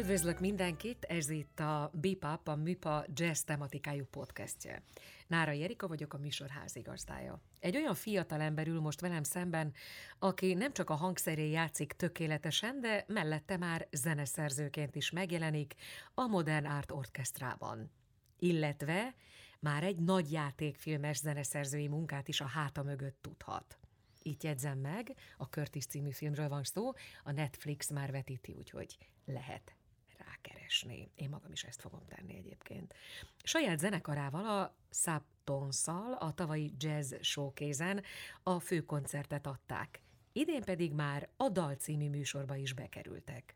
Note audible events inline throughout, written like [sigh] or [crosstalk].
Üdvözlök mindenkit, ez itt a BIPAP, a MIPA jazz tematikájú podcastje. Nára Jerika vagyok, a műsor házigazdája. Egy olyan fiatal ember ül most velem szemben, aki nem csak a hangszeré játszik tökéletesen, de mellette már zeneszerzőként is megjelenik a Modern Art Orchestrában. Illetve már egy nagy játékfilmes zeneszerzői munkát is a háta mögött tudhat. Itt jegyzem meg, a Curtis című filmről van szó, a Netflix már vetíti, úgyhogy lehet rákeresni. Én magam is ezt fogom tenni egyébként. Saját zenekarával, a Subtonszal a tavalyi Jazz Showcase-en a főkoncertet adták. Idén pedig már a Dal című műsorba is bekerültek.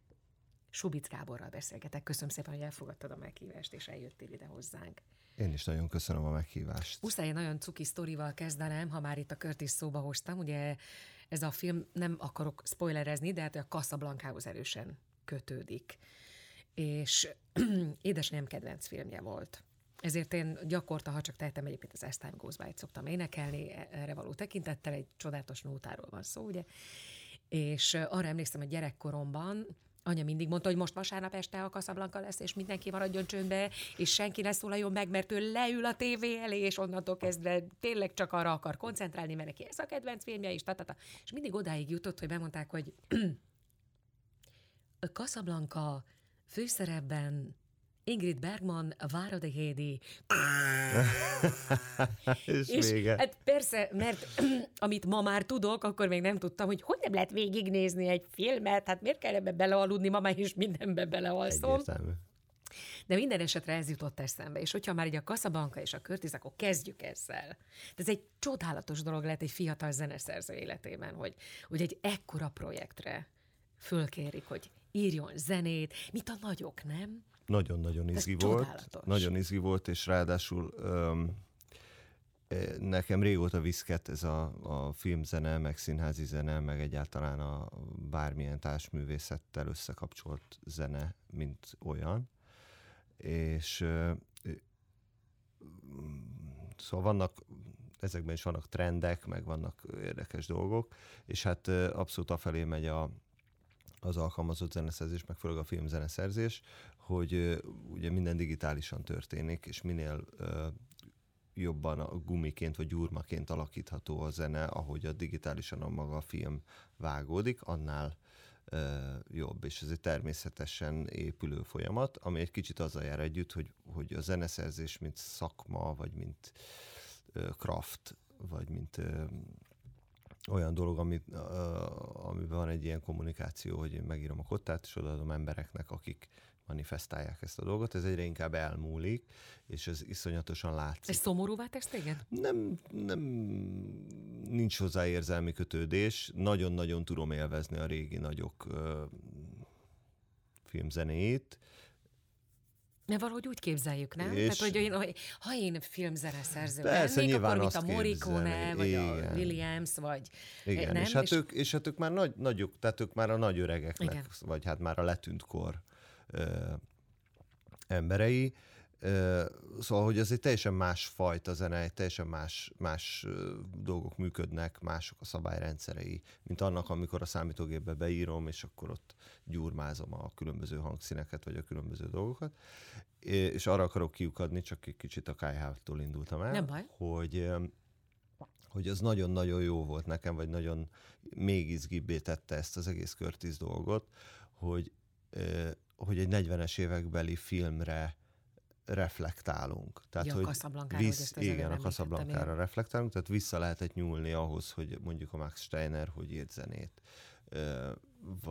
Subic Gáborral beszélgetek. Köszönöm szépen, hogy elfogadtad a meghívást, és eljöttél ide hozzánk. Én is nagyon köszönöm a meghívást. Muszáj nagyon cuki sztorival kezdenem, ha már itt a Curtis szóba hoztam. Ugye ez a film, nem akarok spoilerezni, de hát a Casablanca-hoz erősen kötődik. És [clears throat] édesanyám kedvenc filmje volt. Ezért én gyakorta, ha csak tehetem, egyébként az As Time Goes By-t szoktam énekelni, erre való tekintettel, egy csodálatos nótáról van szó, ugye? És arra emlékszem, hogy gyerekkoromban Anya mindig mondta, hogy most vasárnap este a kaszablanka lesz, és mindenki maradjon csöndbe, és senki ne szólaljon meg, mert ő leül a tévé elé, és onnantól kezdve tényleg csak arra akar koncentrálni, mert neki ez a kedvenc filmje is, tatata. És mindig odáig jutott, hogy bemondták, hogy [clears throat] a Casablanca főszerepben Ingrid Bergman, Vára de Hédi. [laughs] és, és vége. Hát persze, mert [clears throat] amit ma már tudok, akkor még nem tudtam, hogy hogy nem lehet végignézni egy filmet, hát miért kell ebbe belealudni, ma már is mindenbe belealszom. Egyértelmű. De minden esetre ez jutott eszembe, és hogyha már így a kaszabanka és a körtiz, akkor kezdjük ezzel. De ez egy csodálatos dolog lehet egy fiatal zeneszerző életében, hogy, hogy egy ekkora projektre fölkérik, hogy írjon zenét, mint a nagyok, nem? Nagyon-nagyon izgi volt. Csodálatos. Nagyon izgi volt, és ráadásul öm, nekem régóta viszket ez a, a filmzene, meg színházi zene, meg egyáltalán a bármilyen társművészettel összekapcsolt zene, mint olyan. És szóval vannak, ezekben is vannak trendek, meg vannak érdekes dolgok, és hát abszolút afelé megy a, az alkalmazott zeneszerzés, meg főleg a filmzeneszerzés, hogy ugye minden digitálisan történik, és minél jobban a gumiként vagy gyurmaként alakítható a zene, ahogy a digitálisan a maga a film vágódik, annál jobb, és ez egy természetesen épülő folyamat, ami egy kicsit azzal jár együtt, hogy, hogy a zeneszerzés, mint szakma, vagy mint craft, vagy mint olyan dolog, amit, uh, amiben van egy ilyen kommunikáció, hogy én megírom a kottát, és odaadom embereknek, akik manifestálják ezt a dolgot, ez egyre inkább elmúlik, és ez iszonyatosan látszik. Ez szomorúvá tesz téged? Nem, nem, nincs hozzá érzelmi kötődés. Nagyon-nagyon tudom élvezni a régi nagyok filmzenéit, mert valahogy úgy képzeljük, nem? És Tehát, hogy én, ha én filmzeneszerző persze, lennék, akkor mint a Morricone, vagy igen. a Williams, vagy igen, nem? És, hát, és... Ők, és hát ők már nagy, nagyok, tehát ők már a nagy öregeknek, igen. vagy hát már a letűnt kor ö, emberei, Szóval, hogy ez egy teljesen más fajta zene, egy teljesen más, más dolgok működnek, mások a szabályrendszerei, mint annak, amikor a számítógépbe beírom, és akkor ott gyurmázom a különböző hangszíneket, vagy a különböző dolgokat. És arra akarok kiukadni, csak egy kicsit a kájhától indultam el, Nem baj. hogy hogy az nagyon-nagyon jó volt nekem, vagy nagyon még izgibbé tette ezt az egész Curtis dolgot, hogy, hogy egy 40-es évekbeli filmre reflektálunk. Tehát, ja, hogy a visz, igen, a Casablanca-ra reflektálunk, tehát vissza lehetett nyúlni ahhoz, hogy mondjuk a Max Steiner hogy írt zenét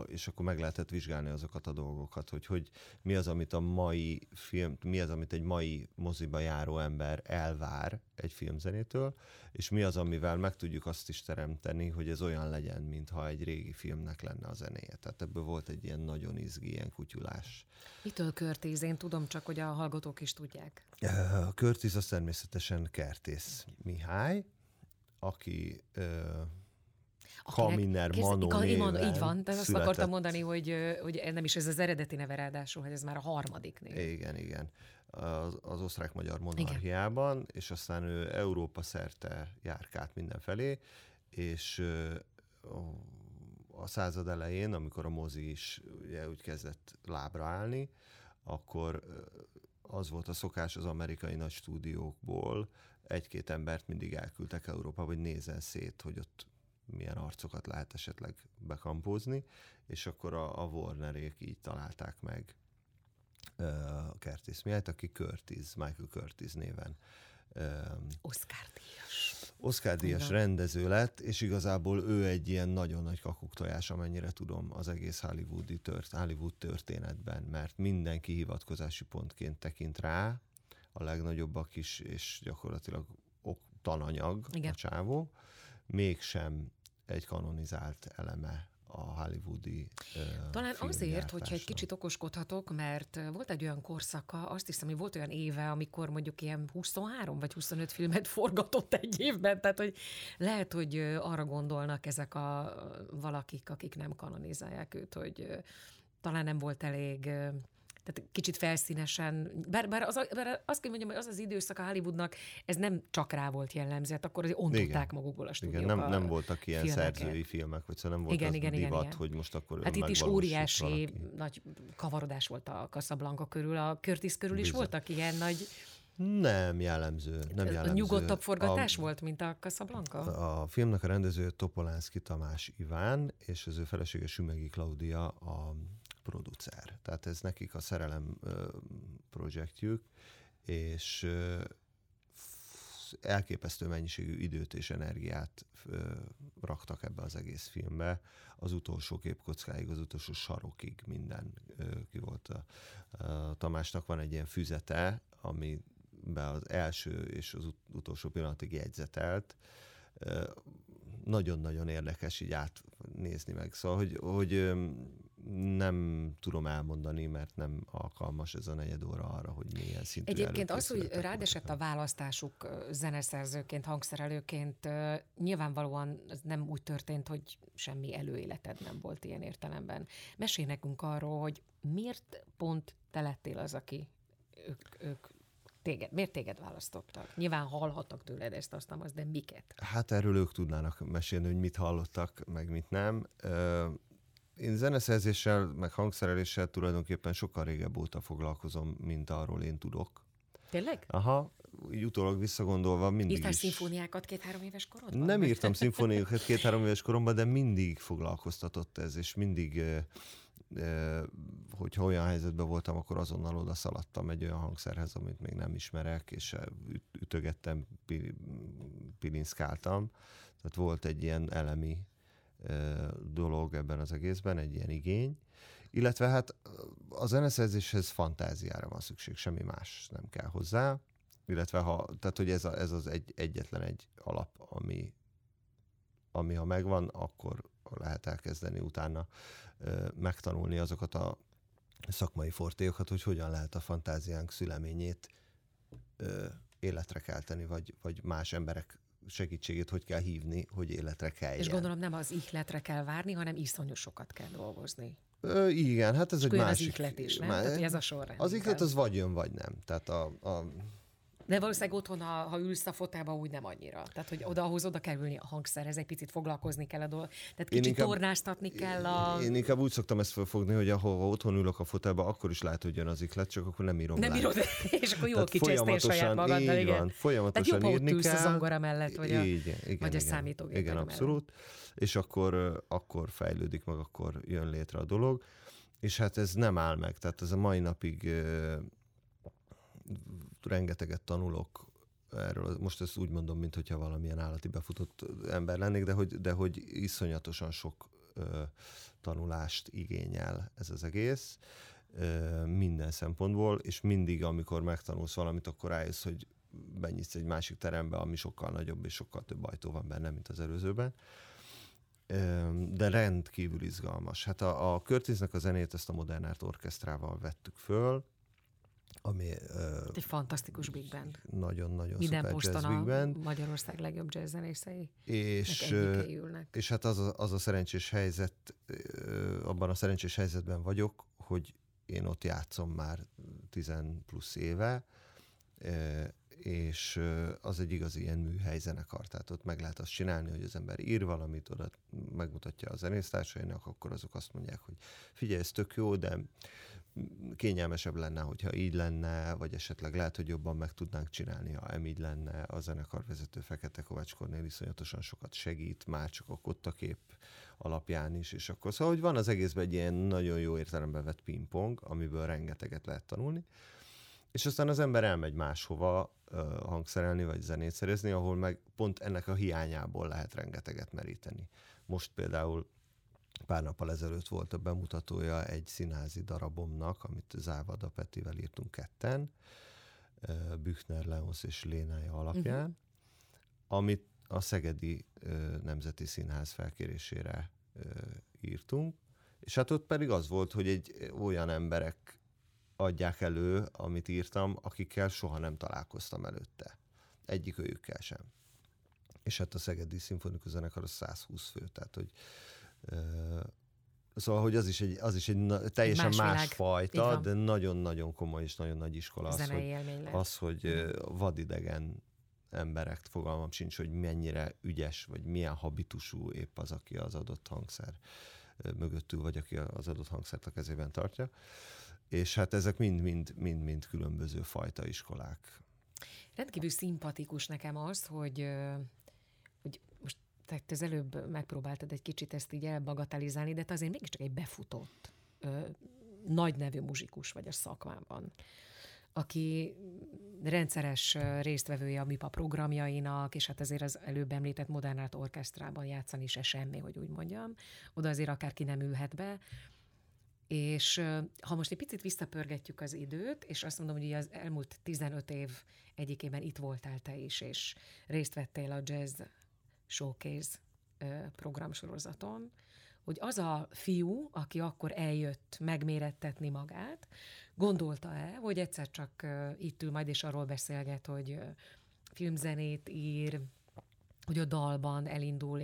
és akkor meg lehetett vizsgálni azokat a dolgokat, hogy, hogy mi az, amit a mai film, mi az, amit egy mai moziba járó ember elvár egy filmzenétől, és mi az, amivel meg tudjuk azt is teremteni, hogy ez olyan legyen, mintha egy régi filmnek lenne a zenéje. Tehát ebből volt egy ilyen nagyon izgi, ilyen kutyulás. Mitől Körtéz? Én tudom csak, hogy a hallgatók is tudják. A Körtéz az természetesen Kertész Mihály, aki Kaminer Manó néven Így van, de azt született. akartam mondani, hogy, hogy nem is ez az eredeti neve ráadásul, hogy ez már a harmadik név. Igen, igen. Az, az osztrák-magyar monarchiában, igen. és aztán ő Európa szerte járkált mindenfelé, és a század elején, amikor a mozi is ugye úgy kezdett lábra állni, akkor az volt a szokás az amerikai nagy stúdiókból, egy-két embert mindig elküldtek Európába, hogy nézzen szét, hogy ott milyen arcokat lehet esetleg bekampózni, és akkor a, a Warnerék így találták meg uh, Curtis Miatt, aki Curtis, Michael Curtis néven. Oscar díjas. Oscar díjas rendező lett, és igazából ő egy ilyen nagyon nagy kakuktojás, amennyire tudom az egész Hollywoodi tört, Hollywood történetben, mert mindenki hivatkozási pontként tekint rá, a legnagyobbak is, és gyakorlatilag ok, tananyag Igen. a csávó, mégsem egy kanonizált eleme a hollywoodi Talán azért, hogyha egy kicsit okoskodhatok, mert volt egy olyan korszaka, azt hiszem, hogy volt olyan éve, amikor mondjuk ilyen 23 vagy 25 filmet forgatott egy évben, tehát hogy lehet, hogy arra gondolnak ezek a valakik, akik nem kanonizálják őt, hogy talán nem volt elég tehát kicsit felszínesen, bár, bár, az, bár azt kell mondjam, hogy az az időszak a Hollywoodnak, ez nem csak rá volt jellemző, hát akkor azért ontották igen. magukból a stúdiók Igen, nem, nem voltak ilyen filmeket. szerzői filmek, vagy szóval nem volt igen, az igen, divat, igen, hogy most akkor Hát itt is óriási valaki. nagy kavarodás volt a Casablanca körül, a Curtis körül Bizony. is voltak ilyen nagy nem jellemző. Nem jellemző. A nyugodtabb forgatás a, volt, mint a Casablanca? A filmnek a rendező Topolánszki Tamás Iván, és az ő felesége Sümegi Klaudia a producer. Tehát ez nekik a szerelem projektjük, és elképesztő mennyiségű időt és energiát raktak ebbe az egész filmbe. Az utolsó képkockáig, az utolsó sarokig minden ki volt. A, Tamásnak van egy ilyen füzete, ami be az első és az utolsó pillanatig jegyzetelt. Nagyon-nagyon érdekes így átnézni meg. Szóval, hogy, hogy nem tudom elmondani, mert nem alkalmas ez a negyed óra arra, hogy milyen szintű Egyébként az, hogy rádesett a választásuk zeneszerzőként, hangszerelőként, nyilvánvalóan nem úgy történt, hogy semmi előéleted nem volt ilyen értelemben. Mesélj nekünk arról, hogy miért pont te lettél az, aki ők, ők téged, miért téged választottak? Nyilván hallhattak tőled ezt, azt, azt, de miket? Hát erről ők tudnának mesélni, hogy mit hallottak, meg mit nem. Én zeneszerzéssel, meg hangszereléssel tulajdonképpen sokkal régebb óta foglalkozom, mint arról én tudok. Tényleg? Aha, így utólag visszagondolva mindig Írtál is... szimfóniákat két-három éves korodban? Nem írtam szimfóniákat két-három éves koromban, de mindig foglalkoztatott ez, és mindig, eh, eh, hogyha olyan helyzetben voltam, akkor azonnal oda szaladtam egy olyan hangszerhez, amit még nem ismerek, és ütögettem, pilinszkáltam. Tehát volt egy ilyen elemi dolog ebben az egészben, egy ilyen igény. Illetve hát a zeneszerzéshez fantáziára van szükség, semmi más nem kell hozzá. Illetve ha, tehát hogy ez, a, ez az egy, egyetlen egy alap, ami, ami ha megvan, akkor lehet elkezdeni utána ö, megtanulni azokat a szakmai fortélyokat, hogy hogyan lehet a fantáziánk szüleményét ö, életre kelteni, vagy, vagy más emberek segítségét hogy kell hívni, hogy életre kell. És gondolom nem az ihletre kell várni, hanem iszonyú sokat kell dolgozni. Ö, igen, hát ez És egy másik... az ihlet is, nem? Má... Tehát, ez a sorrend. Az ihlet az vagy jön, vagy nem. Tehát a, a de valószínűleg otthon, ha, ha ülsz a fotába, úgy nem annyira. Tehát, hogy odahoz oda kell ülni a hangszerhez, egy picit foglalkozni kell a dolog. Tehát kicsit inkább, tornáztatni kell a... Én inkább úgy szoktam ezt felfogni, hogy ahol otthon ülök a fotába, akkor is lehet, hogy jön az iklet, csak akkor nem írom Nem le. írod, [laughs] és akkor jól kicsesztél saját magaddal, igen. Van, folyamatosan Tehát jobb, írni kell. a zongora mellett, vagy a, igen, igen, vagy a igen, számítógép Igen, abszolút. Mellett. És akkor, akkor fejlődik meg, akkor jön létre a dolog. És hát ez nem áll meg. Tehát ez a mai napig rengeteget tanulok erről, most ezt úgy mondom, mint hogyha valamilyen állati befutott ember lennék, de hogy, de hogy iszonyatosan sok ö, tanulást igényel ez az egész ö, minden szempontból, és mindig, amikor megtanulsz valamit, akkor rájössz, hogy benyitsz egy másik terembe, ami sokkal nagyobb és sokkal több ajtó van benne, mint az előzőben. De rendkívül izgalmas. Hát a, a Curtisnek a zenét ezt a Modern Art Orchestrával vettük föl, ami... Uh, egy fantasztikus big band. Nagyon-nagyon Minden jazz big band. Magyarország legjobb jazz zenészei. És, és hát az a, az a szerencsés helyzet, abban a szerencsés helyzetben vagyok, hogy én ott játszom már 10 plusz éve, és az egy igazi ilyen műhely zenekar, tehát ott meg lehet azt csinálni, hogy az ember ír valamit, oda megmutatja a zenésztársainak, akkor azok azt mondják, hogy figyelj, ez tök jó, de kényelmesebb lenne, hogyha így lenne, vagy esetleg lehet, hogy jobban meg tudnánk csinálni, ha em így lenne. A zenekarvezető Fekete Kovács Kornél iszonyatosan sokat segít, már csak a kottakép alapján is, és akkor szóval, hogy van az egészben egy ilyen nagyon jó értelembe vett pingpong, amiből rengeteget lehet tanulni, és aztán az ember elmegy máshova uh, hangszerelni, vagy zenét szerezni, ahol meg pont ennek a hiányából lehet rengeteget meríteni. Most például pár nappal ezelőtt volt a bemutatója egy színházi darabomnak, amit Závada Petivel írtunk ketten, Büchner, Leons és Lénája alapján, uh-huh. amit a Szegedi Nemzeti Színház felkérésére írtunk, és hát ott pedig az volt, hogy egy olyan emberek adják elő, amit írtam, akikkel soha nem találkoztam előtte. Egyik őjükkel sem. És hát a Szegedi Szimfonikus Zenekar az 120 fő, tehát hogy Szóval, hogy az is egy, az is egy na, teljesen más, más fajta, de nagyon-nagyon komoly és nagyon nagy iskola az, hogy, az, hogy vadidegen emberek, fogalmam sincs, hogy mennyire ügyes, vagy milyen habitusú épp az, aki az adott hangszer mögöttül, vagy aki az adott hangszert a kezében tartja. És hát ezek mind-mind különböző fajta iskolák. Rendkívül szimpatikus nekem az, hogy, hogy most tehát az előbb megpróbáltad egy kicsit ezt így elbagatelizálni, de te azért mégiscsak egy befutott, ö, nagy nevű muzsikus vagy a szakmában, aki rendszeres résztvevője a MIPA programjainak, és hát azért az előbb említett modernát orkesztrában játszani se semmi, hogy úgy mondjam. Oda azért akárki nem ülhet be. És ha most egy picit visszapörgetjük az időt, és azt mondom, hogy az elmúlt 15 év egyikében itt voltál te is, és részt vettél a jazz showcase programsorozaton, hogy az a fiú, aki akkor eljött megmérettetni magát, gondolta-e, hogy egyszer csak itt ül majd és arról beszélget, hogy filmzenét ír, hogy a dalban elindul,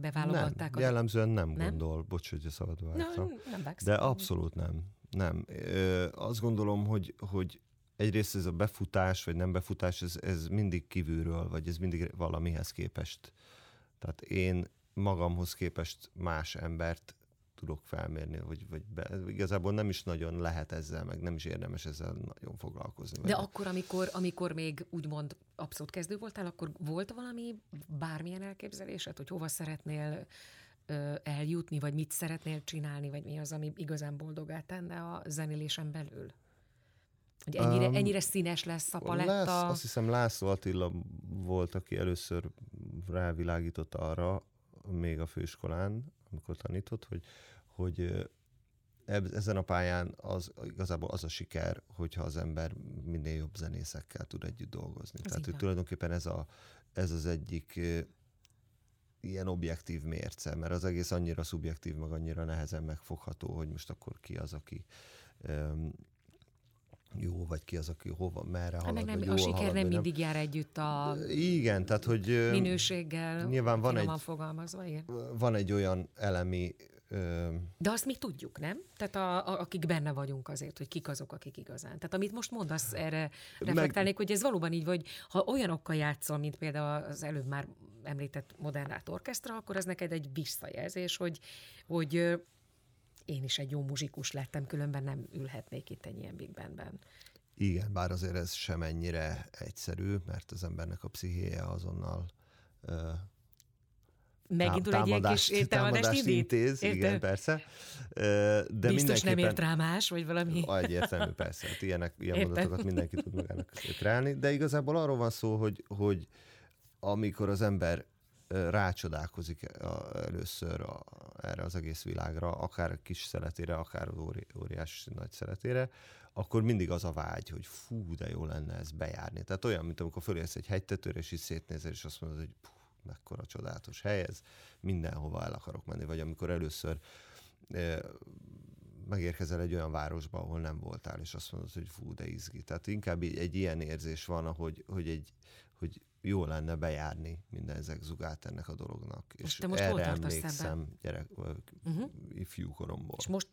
beválogatták. Nem, jellemzően nem, nem gondol, bocs, hogy szabad vágtam. No, nem De abszolút nem. Nem. Ö, azt gondolom, hogy, hogy egyrészt ez a befutás, vagy nem befutás, ez, ez mindig kívülről, vagy ez mindig valamihez képest. Tehát én magamhoz képest más embert tudok felmérni, vagy, vagy be, igazából nem is nagyon lehet ezzel, meg nem is érdemes ezzel nagyon foglalkozni. De akkor, amikor, amikor még úgymond abszolút kezdő voltál, akkor volt valami bármilyen elképzelésed, hogy hova szeretnél ö, eljutni, vagy mit szeretnél csinálni, vagy mi az, ami igazán boldogá tenne a zenélésen belül? Hogy ennyire, um, ennyire színes lesz a paletta? Lesz, azt hiszem László Attila volt, aki először rávilágított arra, még a főiskolán, amikor tanított, hogy, hogy ezen a pályán az igazából az a siker, hogyha az ember minél jobb zenészekkel tud együtt dolgozni. Ez Tehát hogy tulajdonképpen ez, a, ez az egyik ilyen objektív mérce, mert az egész annyira szubjektív, meg annyira nehezen megfogható, hogy most akkor ki az, aki jó, vagy ki az, aki hova, merre halad, hát meg nem, A siker halad, nem mindig jár együtt a igen, tehát, hogy minőséggel, nyilván van egy, fogalmazva, igen. van egy olyan elemi de azt mi tudjuk, nem? Tehát a, a, akik benne vagyunk azért, hogy kik azok, akik igazán. Tehát amit most mondasz, erre reflektálnék, Meg... hogy ez valóban így, vagy ha olyanokkal játszol, mint például az előbb már említett modernát orkestra, akkor ez neked egy visszajelzés, hogy, hogy én is egy jó muzsikus lettem, különben nem ülhetnék itt egy ilyen Big Bandben. Igen, bár azért ez sem ennyire egyszerű, mert az embernek a pszichéje azonnal Megindul egy ilyen kis támadást intéz, Érte? igen, persze. De Biztos nem ért rá más, vagy valami. Egyértelmű, persze. Hát ilyenek, ilyen Érte. mondatokat mindenki tud magának kreálni. De igazából arról van szó, hogy, hogy amikor az ember rácsodálkozik először a, erre az egész világra, akár kis szeretére, akár óri, óriás nagy szeretére, akkor mindig az a vágy, hogy fú, de jó lenne ez bejárni. Tehát olyan, mint amikor fölérsz egy hegytetőre, és így szétnézel, és azt mondod, hogy mekkora csodálatos hely ez, mindenhova el akarok menni. Vagy amikor először megérkezel egy olyan városba, ahol nem voltál, és azt mondod, hogy fú, de izgi. Tehát inkább egy ilyen érzés van, hogy, hogy, egy, hogy jó lenne bejárni minden ezek zugát ennek a dolognak. Most és te most erre emlékszem gyerek, uh-huh. ifjú koromból. És most...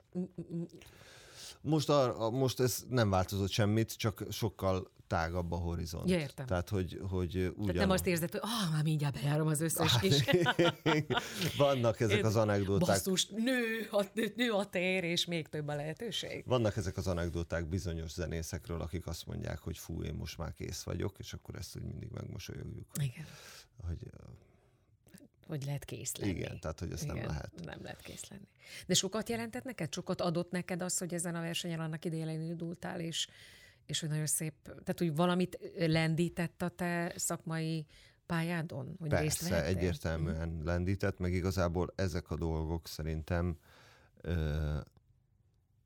Most, a, a, most ez nem változott semmit, csak sokkal tágabb a horizont. Ja, értem. Tehát, hogy, hogy ugyan... Tehát nem azt érzed, hogy ah, már mindjárt bejárom az összes kis... [laughs] Vannak ezek az anekdoták. Basszus, nő a, nő a tér, és még több a lehetőség. Vannak ezek az anekdoták bizonyos zenészekről, akik azt mondják, hogy fú, én most már kész vagyok, és akkor ezt úgy mindig megmosolyogjuk. Igen. Hogy, hogy lehet kész lenni. Igen, tehát hogy ezt Igen, nem lehet. Nem lehet kész lenni. De sokat jelentett neked? Sokat adott neked az, hogy ezen a versenyen annak idején indultál, és, és hogy nagyon szép, tehát hogy valamit lendített a te szakmai pályádon? Hogy Persze, egyértelműen lendített, meg igazából ezek a dolgok szerintem ö,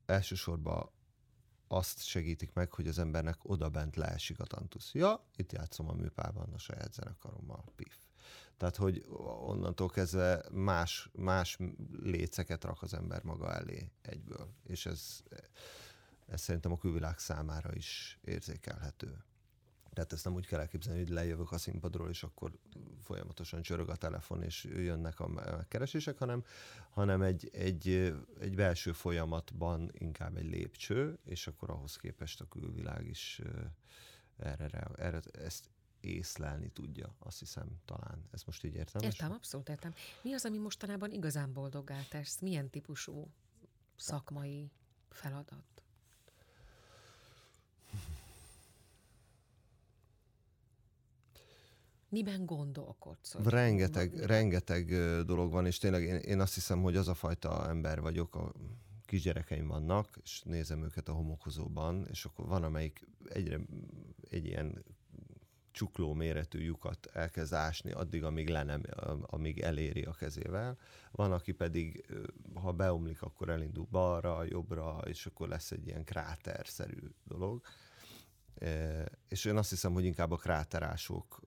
elsősorban azt segítik meg, hogy az embernek oda bent leesik a tantusz. Ja, itt játszom a műpában a saját zenekarommal, pif. Tehát, hogy onnantól kezdve más, más léceket rak az ember maga elé egyből. És ez, ez szerintem a külvilág számára is érzékelhető. Tehát ezt nem úgy kell elképzelni, hogy lejövök a színpadról, és akkor folyamatosan csörög a telefon, és jönnek a megkeresések, hanem, hanem egy, egy, egy belső folyamatban inkább egy lépcső, és akkor ahhoz képest a külvilág is erre, erre ezt észlelni tudja, azt hiszem talán. Ez most így értem? Értem, abszolút értem. Mi az, ami mostanában igazán boldoggá tesz? Milyen típusú szakmai feladat? Miben gondolkodsz? hogy Rengeteg, van- rengeteg dolog van, és tényleg én, én azt hiszem, hogy az a fajta ember vagyok, a kisgyerekeim vannak, és nézem őket a homokozóban, és akkor van, amelyik egyre egy ilyen csukló méretű lyukat elkezd ásni addig, amíg le nem, amíg eléri a kezével. Van, aki pedig, ha beomlik, akkor elindul balra, jobbra, és akkor lesz egy ilyen kráterszerű dolog. És én azt hiszem, hogy inkább a kráterások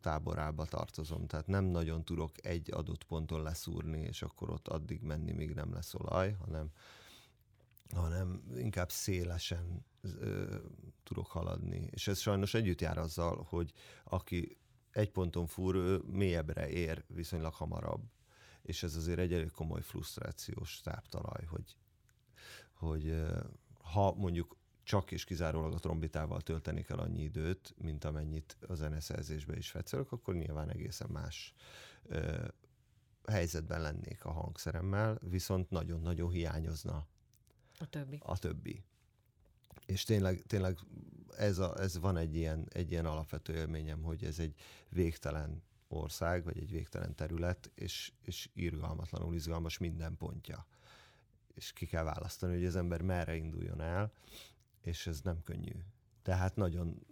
táborába tartozom, tehát nem nagyon tudok egy adott ponton leszúrni, és akkor ott addig menni, míg nem lesz olaj, hanem, hanem inkább szélesen ö, tudok haladni. És ez sajnos együtt jár azzal, hogy aki egy ponton fúr, ő mélyebbre ér viszonylag hamarabb. És ez azért egy elég komoly frusztrációs táptalaj, hogy, hogy ha mondjuk csak és kizárólag a trombitával töltenék el annyi időt, mint amennyit a zeneszerzésbe is fetszölök, akkor nyilván egészen más ö, helyzetben lennék a hangszeremmel, viszont nagyon-nagyon hiányozna A többi. a többi. És tényleg, tényleg ez, a, ez van egy ilyen, egy ilyen alapvető élményem, hogy ez egy végtelen ország, vagy egy végtelen terület, és, és irgalmatlanul izgalmas minden pontja. És ki kell választani, hogy az ember merre induljon el, és ez nem könnyű. Tehát nagyon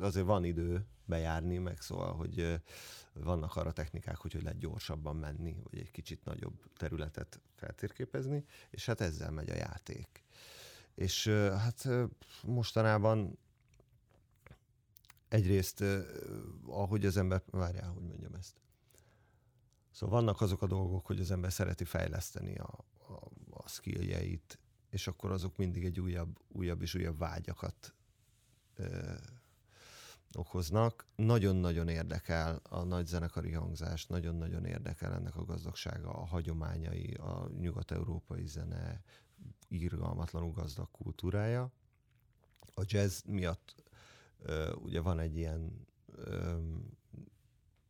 azért van idő bejárni, meg szóval, hogy vannak arra technikák, hogy hogy lehet gyorsabban menni, vagy egy kicsit nagyobb területet feltérképezni, és hát ezzel megy a játék. És hát mostanában egyrészt, ahogy az ember, várjál, hogy mondjam ezt. Szóval vannak azok a dolgok, hogy az ember szereti fejleszteni a, a, a skilljeit, és akkor azok mindig egy újabb, újabb és újabb vágyakat okoznak. Nagyon-nagyon érdekel a nagy zenekari hangzás, nagyon-nagyon érdekel ennek a gazdagsága, a hagyományai, a nyugat-európai zene irgalmatlanul gazdag kultúrája. A jazz miatt ö, ugye van egy ilyen ö,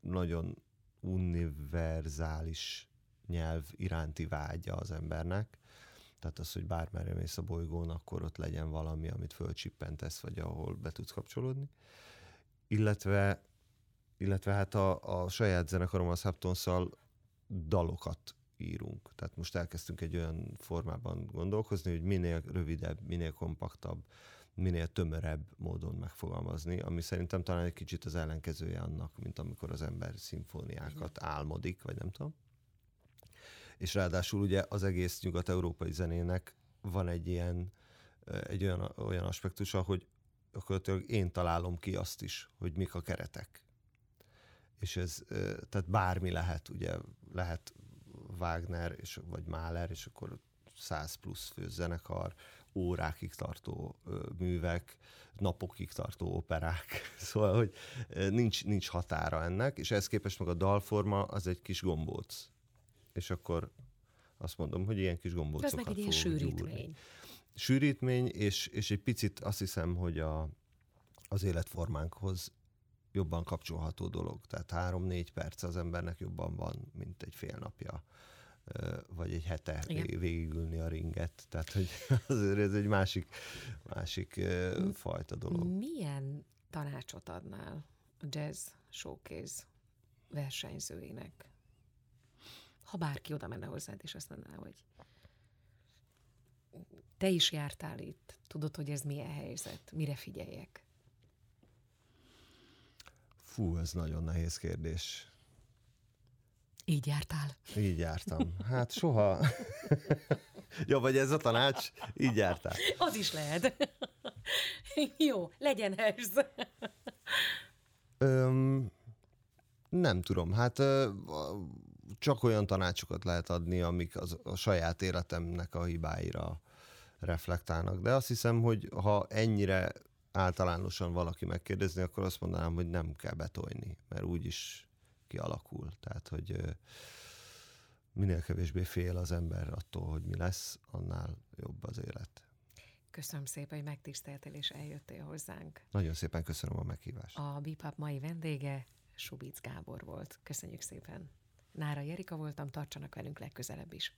nagyon univerzális nyelv iránti vágya az embernek, tehát az, hogy bármerre mész a bolygón, akkor ott legyen valami, amit fölcsippentesz, vagy ahol be tudsz kapcsolódni. Illetve, illetve hát a, a saját zenekarom, a Subtonszal dalokat írunk. Tehát most elkezdtünk egy olyan formában gondolkozni, hogy minél rövidebb, minél kompaktabb, minél tömörebb módon megfogalmazni, ami szerintem talán egy kicsit az ellenkezője annak, mint amikor az ember szimfóniákat álmodik, vagy nem tudom. És ráadásul ugye az egész nyugat-európai zenének van egy ilyen, egy olyan, olyan aspektusa, hogy akkor én találom ki azt is, hogy mik a keretek. És ez, tehát bármi lehet, ugye lehet Wagner és, vagy Mahler, és akkor 100 plusz fő zenekar, órákig tartó művek, napokig tartó operák. [laughs] Szóval, hogy nincs, nincs határa ennek, és ehhez képest meg a dalforma az egy kis gombóc. És akkor azt mondom, hogy ilyen kis gombócokat ilyen fogok gyúrni sűrítmény. és, és egy picit azt hiszem, hogy a, az életformánkhoz jobban kapcsolható dolog. Tehát három-négy perc az embernek jobban van, mint egy fél napja vagy egy hete Igen. végigülni a ringet. Tehát, hogy [laughs] azért ez egy másik, másik fajta dolog. Milyen tanácsot adnál a jazz showcase versenyzőinek? Ha bárki oda menne hozzád, és azt mondaná, hogy te is jártál itt, tudod, hogy ez milyen helyzet, mire figyeljek? Fú, ez nagyon nehéz kérdés. Így jártál? Így jártam. Hát soha. ja, vagy ez a tanács? Így jártál. Az is lehet. Jó, legyen ez. Öm, nem tudom. Hát ö, csak olyan tanácsokat lehet adni, amik az, a saját életemnek a hibáira reflektálnak. De azt hiszem, hogy ha ennyire általánosan valaki megkérdezni, akkor azt mondanám, hogy nem kell betolni, mert úgyis kialakul. Tehát, hogy minél kevésbé fél az ember attól, hogy mi lesz, annál jobb az élet. Köszönöm szépen, hogy megtiszteltél és eljöttél hozzánk. Nagyon szépen köszönöm a meghívást. A Bipap mai vendége Subic Gábor volt. Köszönjük szépen. Nára Jerika voltam, tartsanak velünk legközelebb is.